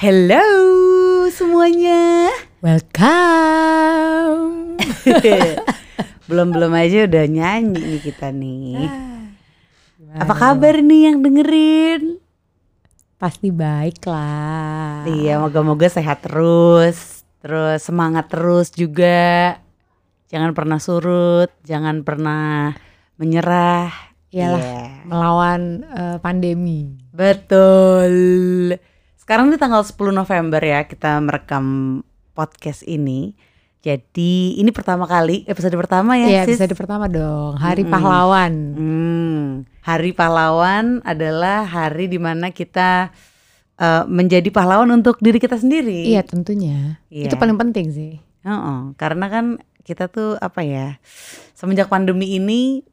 Hello semuanya. Welcome. Belum-belum aja udah nyanyi nih kita nih. Ah, Apa kabar nih yang dengerin? Pasti baik lah. Iya, moga-moga sehat terus. Terus semangat terus juga. Jangan pernah surut, jangan pernah menyerah. Iyalah, Iya. melawan eh, pandemi. Betul. Sekarang ini tanggal 10 November ya kita merekam podcast ini. Jadi ini pertama kali episode pertama ya, Iya, Sis? episode pertama dong. Hari Mm-mm. Pahlawan. Hmm, Hari Pahlawan adalah hari di mana kita eh, menjadi pahlawan untuk diri kita sendiri. Iya, tentunya. Iya. Itu paling penting sih. Heeh, karena kan kita tuh apa ya semenjak pandemi ini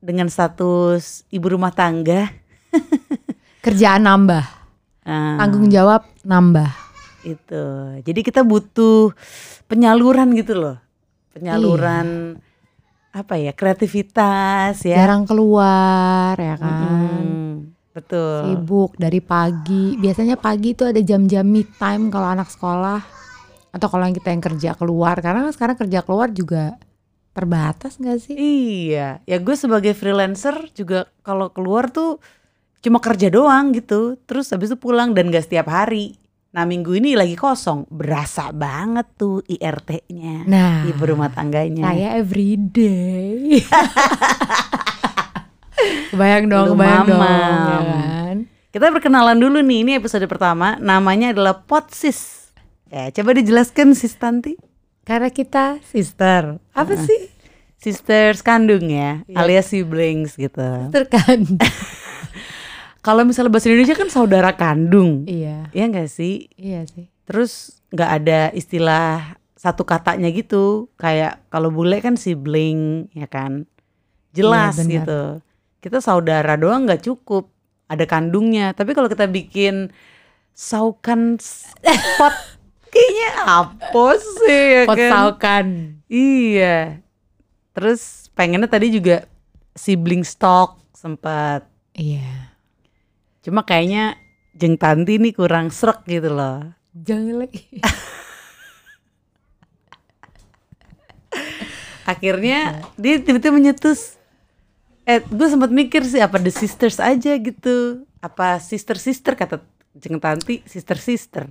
dengan status ibu rumah tangga, Kerjaan nambah, eh, tanggung jawab nambah. itu. Jadi kita butuh penyaluran gitu loh, penyaluran apa ya kreativitas ya. Jarang keluar ya kan. Mm, betul. Sibuk dari pagi. Biasanya pagi itu ada jam-jam me time kalau anak sekolah atau kalau yang kita yang kerja keluar karena kan sekarang kerja keluar juga terbatas nggak sih? Iya, ya gue sebagai freelancer juga kalau keluar tuh cuma kerja doang gitu, terus habis itu pulang dan gak setiap hari. Nah minggu ini lagi kosong, berasa banget tuh IRT-nya, Nah, ibu rumah tangganya. saya everyday. kebayang dong, Lu kebayang dong, mamam. ya kan? Kita berkenalan dulu nih, ini episode pertama, namanya adalah Potsis. Ya, coba dijelaskan Sis Tanti. Karena kita sister, apa sih? Sisters kandung ya, Iya. alias siblings gitu. Sister kan? Kalau misalnya bahasa Indonesia kan saudara kandung, iya, ya nggak sih? iya sih. Terus nggak ada istilah satu katanya gitu. Kayak kalau bule kan sibling ya kan. Jelas Iya, benar. gitu. Kita saudara doang nggak cukup. Ada kandungnya. Tapi kalau kita bikin saukan pot kayaknya apa sih ya kan? Potsaukan. Iya. Terus pengennya tadi juga sibling stock sempat. Iya. Cuma kayaknya Jeng Tanti nih kurang serak gitu loh. Jangan lagi. akhirnya dia tiba-tiba menyetus eh gue sempat mikir sih apa the sisters aja gitu apa sister sister kata Jeng Tanti sister sister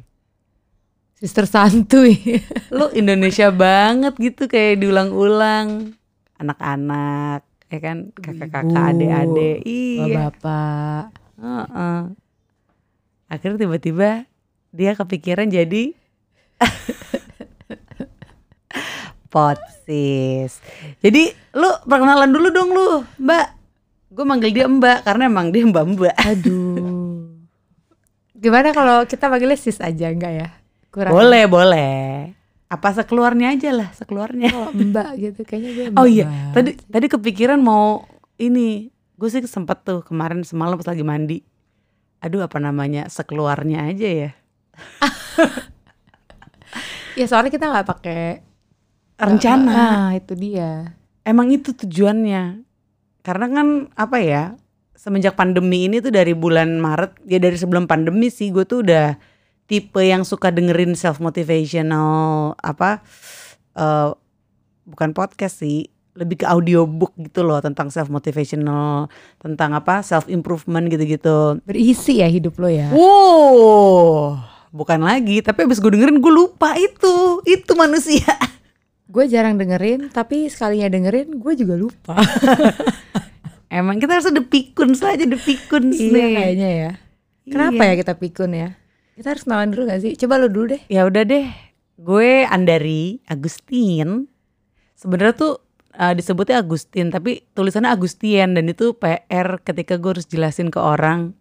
Sister santuy. lu Indonesia banget gitu kayak diulang-ulang anak-anak ya kan kakak-kakak adik-adik iya Bapak. Heeh. akhirnya tiba-tiba dia kepikiran jadi potsis jadi lu perkenalan dulu dong lu mbak gue manggil dia mbak karena emang dia mbak mbak Aduh. Gimana kalau kita panggilnya sis aja enggak ya? Kurang. boleh boleh apa sekeluarnya aja lah sekeluarnya Kalau mbak gitu kayaknya gue oh mbak iya banget tadi tadi kepikiran mau ini gue sih sempet tuh kemarin semalam pas lagi mandi. Aduh apa namanya sekeluarnya aja ya. Ya soalnya kita nggak pakai rencana. Nah, itu dia. emang itu tujuannya. Karena kan apa ya semenjak pandemi ini tuh dari bulan Maret ya dari sebelum pandemi sih gue tuh udah tipe yang suka dengerin self motivational apa eh bukan podcast sih lebih ke audiobook gitu loh tentang self motivational tentang apa self improvement gitu-gitu Berisi ya hidup lo ya. wow bukan lagi tapi abis gue dengerin gue lupa itu itu manusia Gue jarang dengerin, tapi sekalinya dengerin gue juga lupa. emang kita harus ada pikun saja ada pikun iya kayaknya ya. Kenapa ya kita pikun ya? Kita harus kenalan dulu gak sih? Coba lo dulu deh. Ya udah deh, gue Andari Agustin. Sebenarnya tuh uh, disebutnya Agustin, tapi tulisannya Agustian dan itu PR ketika gue harus jelasin ke orang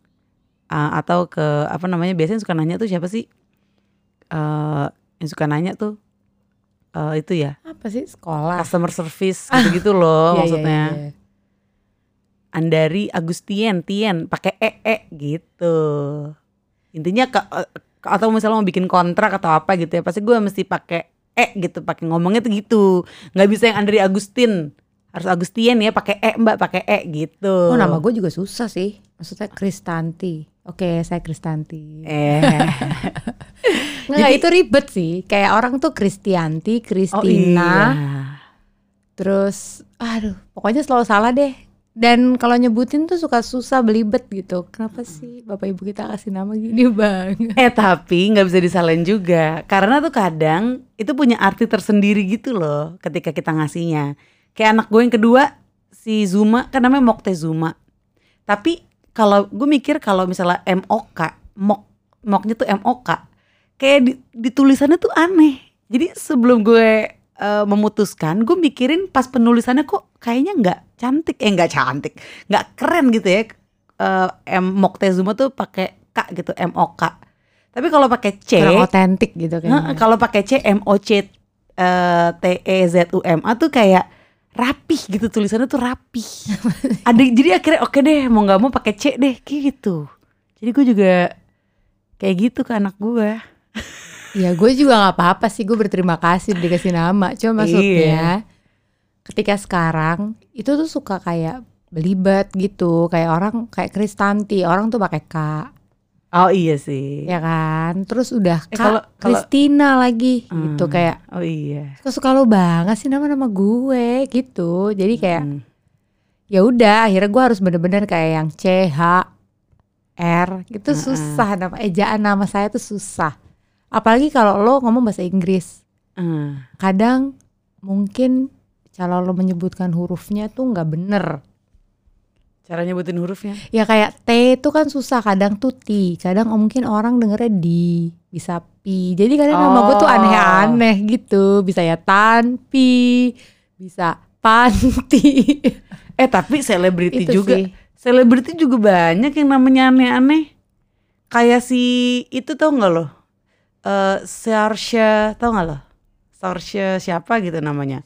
uh, atau ke apa namanya biasanya suka nanya tuh siapa sih? Uh, yang suka nanya tuh uh, itu ya Apa sih sekolah? customer service gitu-gitu loh Iya, iya, maksudnya. iya, iya. Andari Agustien, Tien, pakai e e gitu. Intinya ke, ke- atau misalnya mau bikin kontrak atau apa gitu ya, pasti gue mesti pakai e gitu, pakai ngomongnya tuh gitu. nggak bisa yang Andari Agustin. Harus Agustien ya, pakai e Mbak, pakai e gitu. Oh nama gue juga susah sih. Maksudnya Kristanti. Oke, saya Kristanti. Eh. Nggak, itu ribet sih. Kayak orang tuh Kristianti, oh Kristina, iya. terus aduh, pokoknya selalu salah deh. Dan kalau nyebutin tuh suka susah belibet gitu. Kenapa sih Bapak Ibu kita kasih nama gini, Bang? Eh tapi nggak bisa disalahin juga karena tuh kadang itu punya arti tersendiri gitu loh ketika kita ngasihnya. Kayak anak gue yang kedua si Zuma kan namanya Moctezuma. Tapi kalau gue mikir kalau misalnya MOK, Mok, Moknya tuh MOK, kayak di, di tulisannya tuh aneh. Jadi sebelum gue eh, memutuskan, gue mikirin pas penulisannya kok kayaknya nggak cantik, eh nggak cantik, nggak keren gitu ya. Eh, M Moctezuma tuh pakai K gitu, MOK. Tapi kalau pakai C, Kurang otentik gitu kayaknya. kalau pakai C M O C eh, T E Z U M A tuh kayak rapih gitu tulisannya tuh rapih. Ada jadi akhirnya oke deh mau nggak mau pakai C deh kayak gitu. Jadi gue juga kayak gitu ke anak gue. Ya gue juga nggak apa-apa sih, gue berterima kasih dikasih nama. Cuma maksudnya ketika sekarang itu tuh suka kayak belibet gitu, kayak orang kayak Kristanti, orang tuh pakai K, Oh iya sih. ya kan? Terus udah Eh, K, kalau- kalau- Kristina lagi gitu Hmm. kayak Oh iya. suka lo banget sih nama-nama gue gitu. Jadi kayak Hmm. ya udah akhirnya gue harus bener-bener kayak yang C H R gitu Heeh. susah nama ejaan nama saya tuh susah. Apalagi kalau lo ngomong bahasa Inggris. Eh, kadang mungkin kalau lo menyebutkan hurufnya tuh nggak bener cara nyebutin hurufnya. ya kayak T itu kan susah kadang tuh T kadang oh, mungkin orang dengernya di bisa pi jadi kadang nama gue tuh Oh. aneh-aneh gitu bisa ya tanpi bisa panti Eh tapi selebriti juga. Selebriti juga banyak yang namanya aneh-aneh. Kayak si itu tau nggak lo? Eh Saoirse tau nggak lo? Saoirse siapa gitu namanya?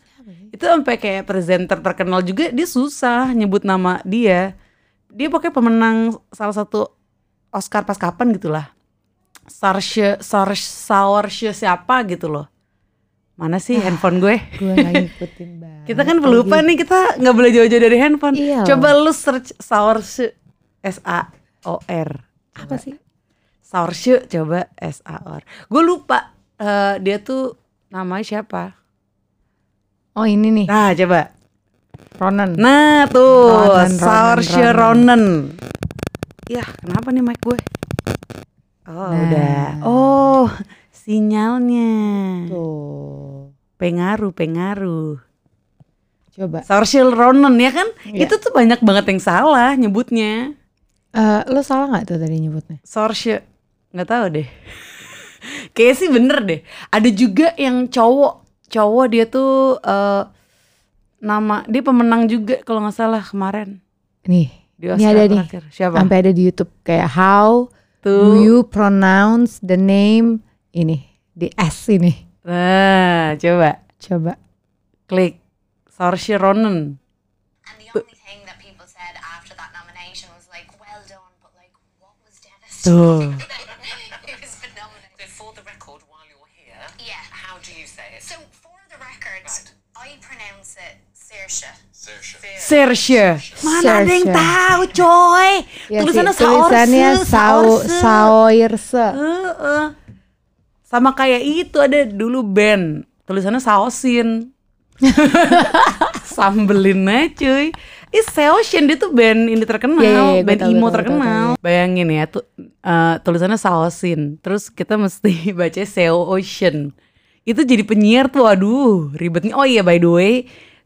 Itu sampai kayak presenter terkenal juga dia susah nyebut nama dia. Dia pokoknya pemenang salah satu Oscar pas kapan gitu lah. Saoirse Saoirse Saoirse siapa gitu loh. Mana sih handphone gue? gue nggak ngikutin banget Kita kan pelupa nih, kita nggak boleh jauh-jauh dari handphone. Iya Coba lu search Saoirse S A O R. apa sih Saoirse coba S A O R. Gue lupa eh, dia tuh namanya siapa. oh ini nih Nah, coba. Ronan Nah, tuh Ronan, Ronan, Saoirse Ronan. Ronan. Ya, kenapa nih mic gue? Oh, Nah. udah. Oh, sinyalnya. tuh Pengaruh, pengaruh. coba Saoirse Ronan ya kan? Iya. Itu tuh banyak banget yang salah nyebutnya. Eh, lo salah nggak tuh tadi nyebutnya Sorsha nggak tahu deh. Kayaknya sih bener deh. Ada juga yang cowok, cowok dia tuh eh, nama dia pemenang juga kalau nggak salah kemarin nih di Ini Oscar ada nih. terakhir. Siapa? sampai ada di YouTube kayak how do tuh. you pronounce the name ini di S ini Nah, coba coba klik Saoirse Ronan. And Saoirse. Mana ada yang tahu, coy? Ya Tulisannya sih, tulisannya Saoirse, Sao Saoirse. Saoirse Heeh. Sama kayak itu ada dulu band tulisannya sausin. Sambelin aja cuy. Ih Seocean dia tuh band ini terkenal, Iya, iya, iya, band tahu, emo tahu, terkenal. Bayangin ya tuh eh, tulisannya Saosin, terus kita mesti baca Seo Ocean. Itu jadi penyiar tuh, aduh ribetnya. Oh iya by the way,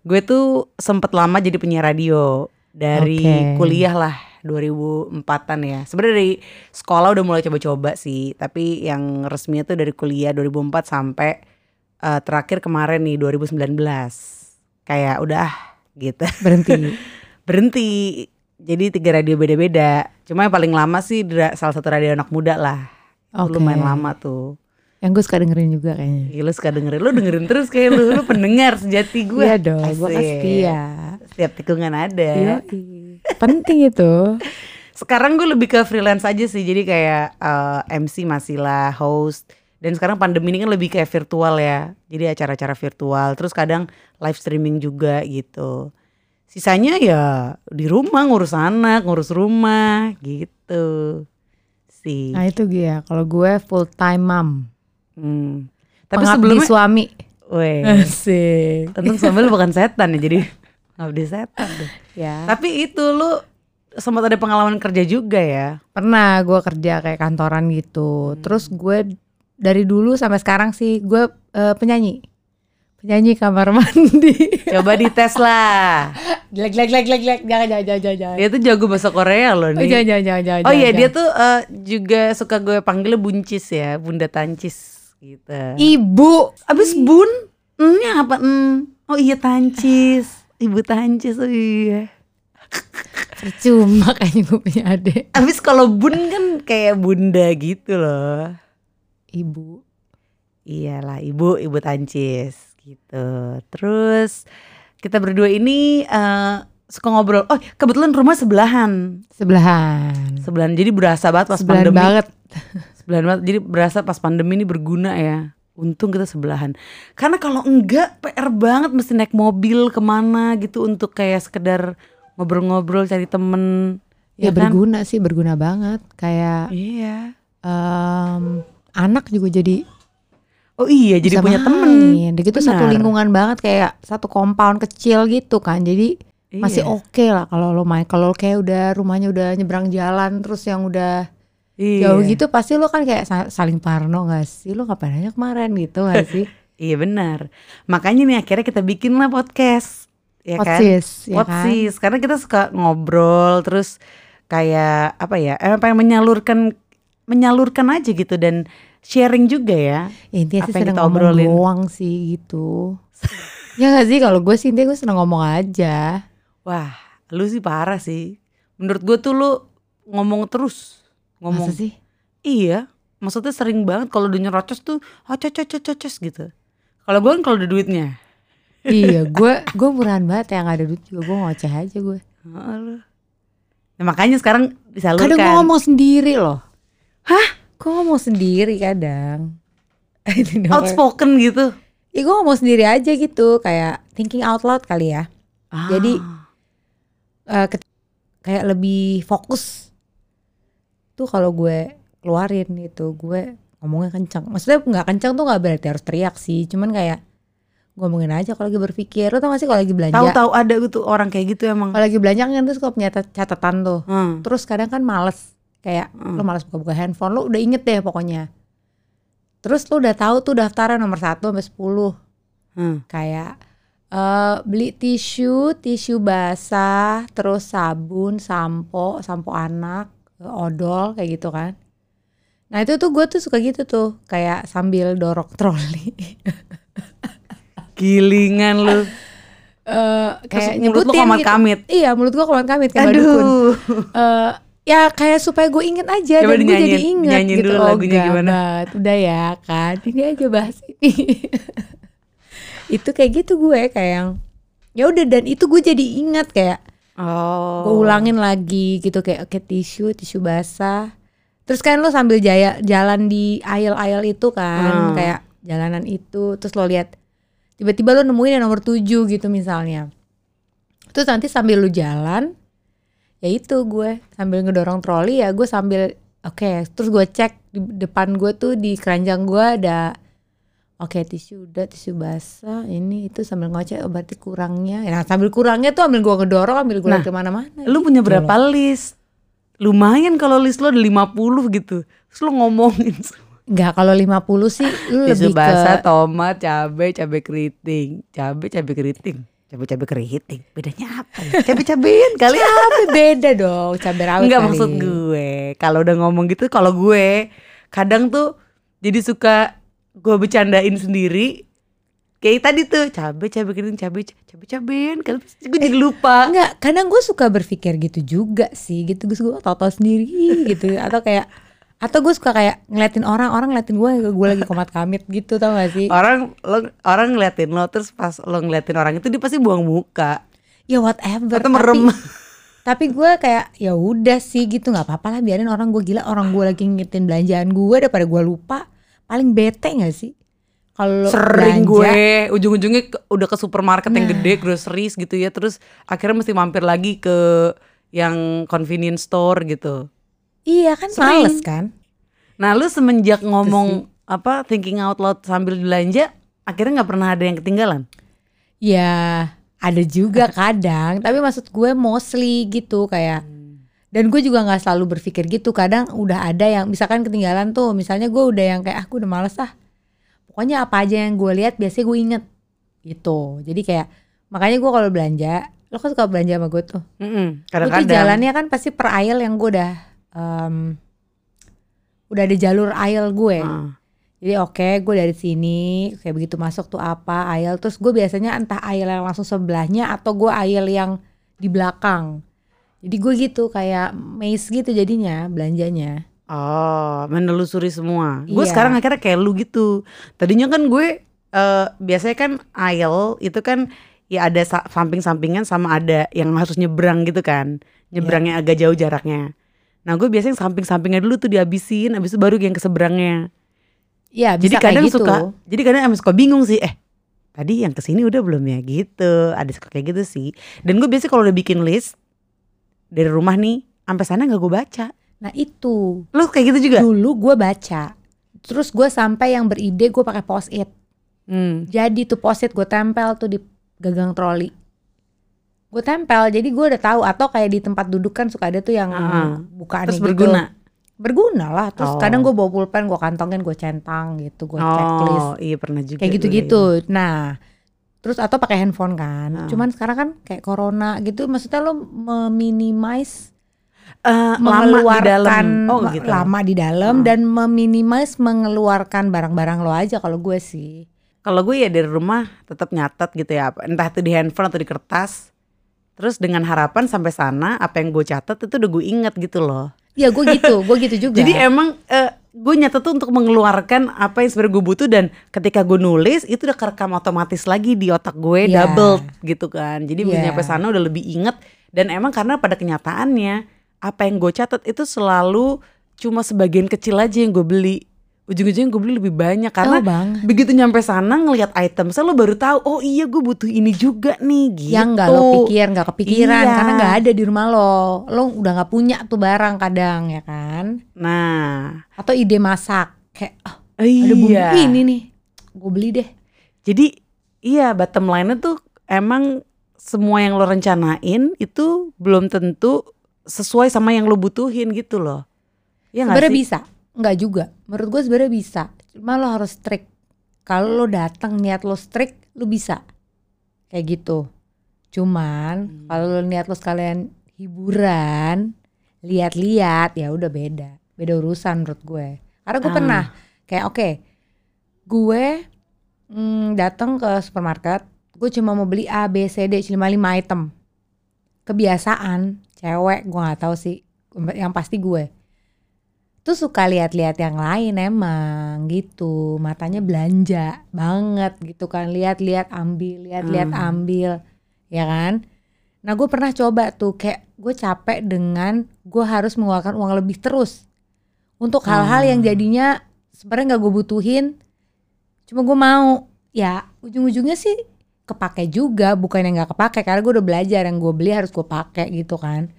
gue tuh sempet lama jadi penyiar radio dari Oke. kuliah lah 2004-an ya. Sebenarnya dari sekolah udah mulai coba-coba sih, tapi yang resminya tuh dari kuliah 2004 sampai eh, terakhir kemarin nih 2019. Kayak udah gitu. berhenti Berhenti. Jadi tiga radio beda-beda. Cuma yang paling lama sih salah satu radio anak muda lah. Oke. lumayan lama tuh. Yang gue suka dengerin juga kayaknya Ih, lu suka dengerin, lu dengerin terus kayak lu, lu pendengar sejati gue. iya dong gue kan setia Setiap tikungan ada. Yoi. penting itu Sekarang gue lebih ke freelance aja sih, jadi kayak eh, MC masih lah, host. Dan sekarang pandemi ini kan lebih kayak virtual ya, jadi acara-acara virtual. Terus kadang live streaming juga gitu. Sisanya ya di rumah ngurus anak, ngurus rumah gitu. sih. Nah itu gue ya. Kalau gue full time mom. Hmm. Tapi Pengabdi sebelumnya, suami. weh, Asik. untung suami lu bukan setan ya, jadi ngabdi setan. deh. Ya. Tapi itu lu sempat ada pengalaman kerja juga ya? Pernah gue kerja kayak kantoran gitu. Hmm. Terus gue dari dulu sampai sekarang sih gue eh, penyanyi. Penyanyi kamar mandi. Coba dites lah. Glek glek glek glek glek. Jangan jangan jangan jangan. Dia tuh jago bahasa Korea loh Oh, nih. jangan jangan jangan jangan. Oh iya jangan. dia tuh eh, juga suka gue panggil buncis ya, bunda tancis gitu. ibu. Abis bun, nya apa? Mm. Oh iya tancis, ibu tancis, oh iya. Percuma kayaknya gue punya adik. Abis kalau bun kan kayak bunda gitu loh. Ibu. Iyalah ibu, ibu tancis gitu. Terus kita berdua ini eh, suka ngobrol. Oh kebetulan rumah sebelahan, Sebelahan. sebelahan. Jadi berasa banget pas Sebelahan pandemi. banget. Sebelahan banget. Jadi berasa pas pandemi ini berguna ya. Untung kita sebelahan. Karena kalau enggak PR banget mesti naik mobil ke mana gitu untuk kayak sekedar ngobrol-ngobrol cari temen. Ya, kan? berguna sih, berguna banget. Kayak Iya. em, anak juga jadi Oh iya jadi punya temen. main. Dia gitu satu lingkungan banget kayak satu compound kecil gitu kan. Jadi masih Iya. oke lah kalau lo main. Kalau kayak udah rumahnya udah nyebrang jalan terus yang udah Iya. jauh gitu pasti lo kan kayak sa- saling parno gak sih? Lo ngapain aja kemarin gitu gak sih? Iya benar. Makanya nih akhirnya kita bikin lah podcast. Ya kan? Potsis, ya kan? Karena kita suka ngobrol terus kayak apa ya? Emang pengen menyalurkan menyalurkan aja gitu dan sharing juga ya. Ya, intinya Apa sih yang kita ngomong obrolin. doang sih gitu. ya gak sih kalau gue sih intinya gue seneng ngomong aja. Wah, lu sih parah sih. Menurut gue tuh lu ngomong terus. Ngomong. Masa sih? Iya. Maksudnya sering banget kalau udah nyerocos tuh oh cocos cocos gitu. Kalau gue kan kalau ada duitnya. iya gue gue murahan banget ya gak ada duit juga gue ngoceh aja gue. Lu. Nah, makanya sekarang disalurkan. Kadang gue ngomong sendiri loh. Hah? Gue ngomong sendiri kadang. Outspoken gitu. Ya gue ngomong sendiri aja gitu kayak thinking out loud kali ya. Ah. Jadi eh, ket- kayak lebih fokus tuh kalau gue keluarin gitu gue ngomongnya kencang. Maksudnya nggak kencang tuh nggak berarti harus teriak sih. Cuman kayak ngomongin aja kalau lagi berpikir. Lo tau gak sih kalau lagi belanja? tahu-tahu ada gitu orang kayak gitu emang. Kalau lagi belanja kan tuh suka punya cat- catatan tuh. Hmm. Terus kadang kan males kayak lo males buka-buka handphone lo udah inget deh pokoknya. Terus lo udah tahu tuh daftarnya nomor 1 sampai 10 Hmm. kayak eh beli tisu, tisu basah, terus sabun, sampo, sampo anak, odol kayak gitu kan. Nah itu tuh gue tuh suka gitu tuh kayak sambil dorong troli. Gilingan lu. Terus kayak mulut lu nyebutin gitu. kamit. Iya mulut gue komat kamit kayak badukun. Aduh. Eh, ya kayak supaya gue inget aja Coba dan gue jadi inget gitu dulu oh lagunya gimana. udah ya kan ini aja bahas ini itu kayak gitu gue kayak yang ya udah dan itu gue jadi ingat kayak Oh. gue ulangin lagi gitu kayak oke tisu tisu basah. Terus kan lo sambil jaya, jalan di aisle-aisle itu kan Hmm. kayak jalanan itu. Terus lo lihat tiba-tiba lo nemuin yang nomor 7 gitu misalnya. Terus nanti sambil lu jalan ya itu gue sambil ngedorong troli ya gue sambil oke. Terus gue cek di depan gue tuh di keranjang gue ada oke tisu udah tisu basah ini itu sambil ngoceh oh, berarti kurangnya nah sambil kurangnya tuh ambil gue ngedorong ambil gue Nah, ke mana-mana Lu punya berapa list? Lumayan kalau list lu ada 50 gitu. Terus lu ngomongin Enggak kalau 50 sih lu tisu lebih basah, ke tomat, cabe, cabe keriting. Cabe, cabe keriting. Cabe, cabe keriting. Bedanya apa ya? Cabe-cabean kali ya. cabe beda dong cabai rawit Enggak maksud gue. Kalau udah ngomong gitu kalau gue kadang tuh jadi suka gue bercandain sendiri. Kayak tadi tuh cabe cabe keriting cabe cabe cabean. Terus gue jadi lupa. Enggak, kadang gue suka berpikir gitu juga sih. Gitu gue suka sendiri gitu. Atau kayak atau gue suka kayak ngeliatin orang orang ngeliatin gue gue lagi komat kamit gitu tau gak sih? Orang lo orang ngeliatin lo terus pas lo ngeliatin orang itu dia pasti buang muka. Ya whatever. Atau merem. tapi tapi gue kayak ya udah sih gitu. Nggak apa-apa lah biarin orang gue gila. Orang gue lagi ngingetin belanjaan gue daripada gue lupa paling bete gak sih kalau Sering belanja, gue ujung-ujungnya ke- udah ke supermarket yang gede groceries gitu ya terus akhirnya mesti mampir lagi ke yang convenience store gitu. Iya kan Sering. males kan? Nah lu semenjak ngomong apa thinking out loud sambil belanja, akhirnya nggak pernah ada yang ketinggalan. Ya ada juga kadang, tapi maksud gue mostly gitu kayak dan gue juga nggak selalu berpikir gitu. Kadang udah ada yang misalkan ketinggalan tuh, misalnya gue udah yang kayak ah gue udah males ah. Pokoknya apa aja yang gue lihat biasanya gue inget gitu. Jadi kayak makanya gue kalau belanja, lo kan suka belanja sama gue tuh. Mm-mm, Gue tuh Kadang-kadang. jalannya kan pasti per aisle yang gue udah em, udah ada jalur aisle gue. Heeh. Jadi oke, gue dari sini kayak begitu masuk tuh apa aisle, terus gue biasanya entah aisle yang langsung sebelahnya atau gue aisle yang di belakang. Jadi gue gitu kayak maze gitu jadinya belanjanya. Oh, menelusuri semua. Gue Iya. sekarang akhirnya kayak lu gitu. Tadinya kan gue eh, biasanya kan aisle itu kan ya ada sa- samping-sampingan sama ada yang harus nyebrang gitu kan. Nyebrangnya agak jauh jaraknya. Nah gue biasanya samping-sampingnya dulu tuh dihabisin, habis itu baru yang ke seberangnya. Iya Jadi bisa kayak kadang gitu. suka, jadi kadang emang suka bingung sih. Eh, tadi yang ke sini udah belum ya gitu. Ada suka kayak gitu sih. Dan gue biasanya kalau udah bikin list dari rumah nih, sampai sana nggak gue baca. Nah itu Lu kayak gitu juga? dulu gue baca, terus gue sampai yang beride gue pakai post it. Hmm. Jadi tuh post it gue tempel tuh di gagang troli. Gue tempel, jadi gue udah tahu atau kayak di tempat duduk kan suka ada tuh yang Ah. bukaan Terus gitu. berguna. berguna lah terus Oh. kadang gue bawa pulpen gue kantongin gue centang gitu gue checklist Oh, iya pernah juga. kayak gitu-gitu nah terus atau pakai handphone kan Ah. cuman sekarang kan kayak corona gitu maksudnya lo meminimize Eh, lama di mengeluarkan dalam. Oh, gitu. lama di dalam Ah. dan meminimize mengeluarkan barang-barang lo aja kalau gue sih Kalau gue ya dari rumah tetap nyatet gitu ya, entah itu di handphone atau di kertas. Terus dengan harapan sampai sana apa yang gue catat itu udah gue inget gitu loh. ya gue gitu gue gitu juga Jadi emang eh, gue nyatet tuh untuk mengeluarkan apa yang sebenarnya gue butuh dan ketika gue nulis itu udah kerekam otomatis lagi di otak gue Iya. double gitu kan. Jadi begitu Iya. nyampe sana udah lebih inget dan emang karena pada kenyataannya apa yang gue catat itu selalu cuma sebagian kecil aja yang gue beli. Ujung-ujungnya gue beli lebih banyak karena Oh, begitu nyampe sana ngelihat item, saya lo baru tahu oh iya gue butuh ini juga nih gitu. yang nggak lo pikir nggak kepikiran Iya. karena nggak ada di rumah lo lo udah nggak punya tuh barang kadang ya kan Nah, atau ide masak kayak "Ah, iya. ada bumbu ini nih gue beli deh Jadi iya bottom line-nya tuh emang semua yang lo rencanain itu belum tentu sesuai sama yang lo butuhin gitu loh. Nggak sebenarnya bisa nggak juga. Menurut gue sebenarnya bisa. Cuma lo harus strict. Kalau lo datang niat lo strict lo bisa. Kayak gitu. Cuman Hmm. kalau lo niat lo sekalian hiburan lihat-lihat ya udah beda. Beda urusan menurut gue. Karena gue Ah. pernah kayak oke gue mm, datang ke supermarket gue cuma mau beli A B C D cuma lima item. Kebiasaan. Cewek gue nggak tahu sih. Yang pasti gue tuh suka lihat-lihat yang lain emang gitu. Matanya belanja banget gitu kan. Lihat-lihat ambil lihat-lihat Hmm. ambil ya kan? Nah gue pernah coba tuh kayak gue capek dengan gue harus mengeluarkan uang lebih terus. Untuk hal-hal yang Hmm. jadinya sebenarnya nggak gue butuhin cuma gue mau. Ya ujung-ujungnya sih kepake juga bukan yang nggak kepake karena gue udah belajar yang gue beli harus gue pakai gitu kan.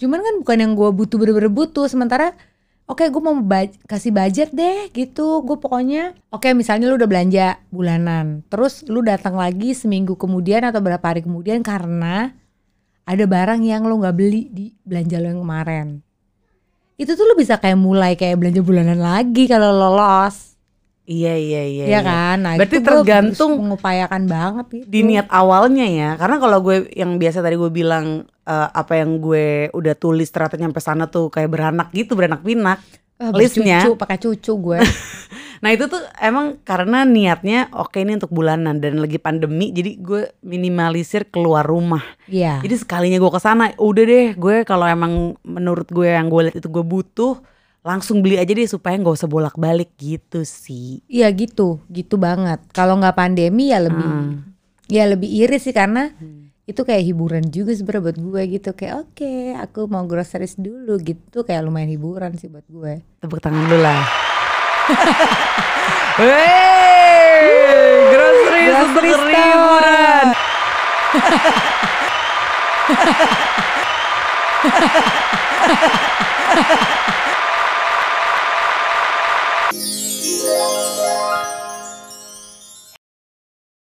Cuman kan bukan yang gue butuh bener-bener butuh. Sementara oke gue mau ba- kasih budget deh gitu. Gue pokoknya oke misalnya lu udah belanja bulanan terus lu datang lagi seminggu kemudian atau berapa hari kemudian karena ada barang yang lo nggak beli di belanja lo yang kemarin. Itu tuh lu bisa kayak mulai kayak belanja bulanan lagi kalau lolos Iya iya iya. ya iya. kan nah Berarti itu tergantung mengupayakan banget gitu di niat awalnya ya. Karena kalau gue yang biasa tadi gue bilang eh, apa yang gue udah tulis ternyata nyampe sana tuh kayak beranak gitu, beranak pinak. Ah, listnya. bercucu, pakai cucu gue Nah itu tuh emang karena niatnya oke ini untuk bulanan dan lagi pandemi jadi gue minimalisir keluar rumah. Iya Jadi sekalinya gue ke sana udah deh gue kalau emang menurut gue yang gue lihat itu gue butuh langsung beli aja deh supaya nggak usah bolak balik gitu sih. Iya gitu, gitu banget. Kalau nggak pandemi ya lebih, Hmm. ya lebih iris sih karena itu kayak hiburan juga sebenarnya buat gue gitu. Kayak oke, aku mau groceries dulu gitu, kayak lumayan hiburan sih buat gue. Tepuk tangan dulu lah. Wey, grocery Grocery untuk store. liburan.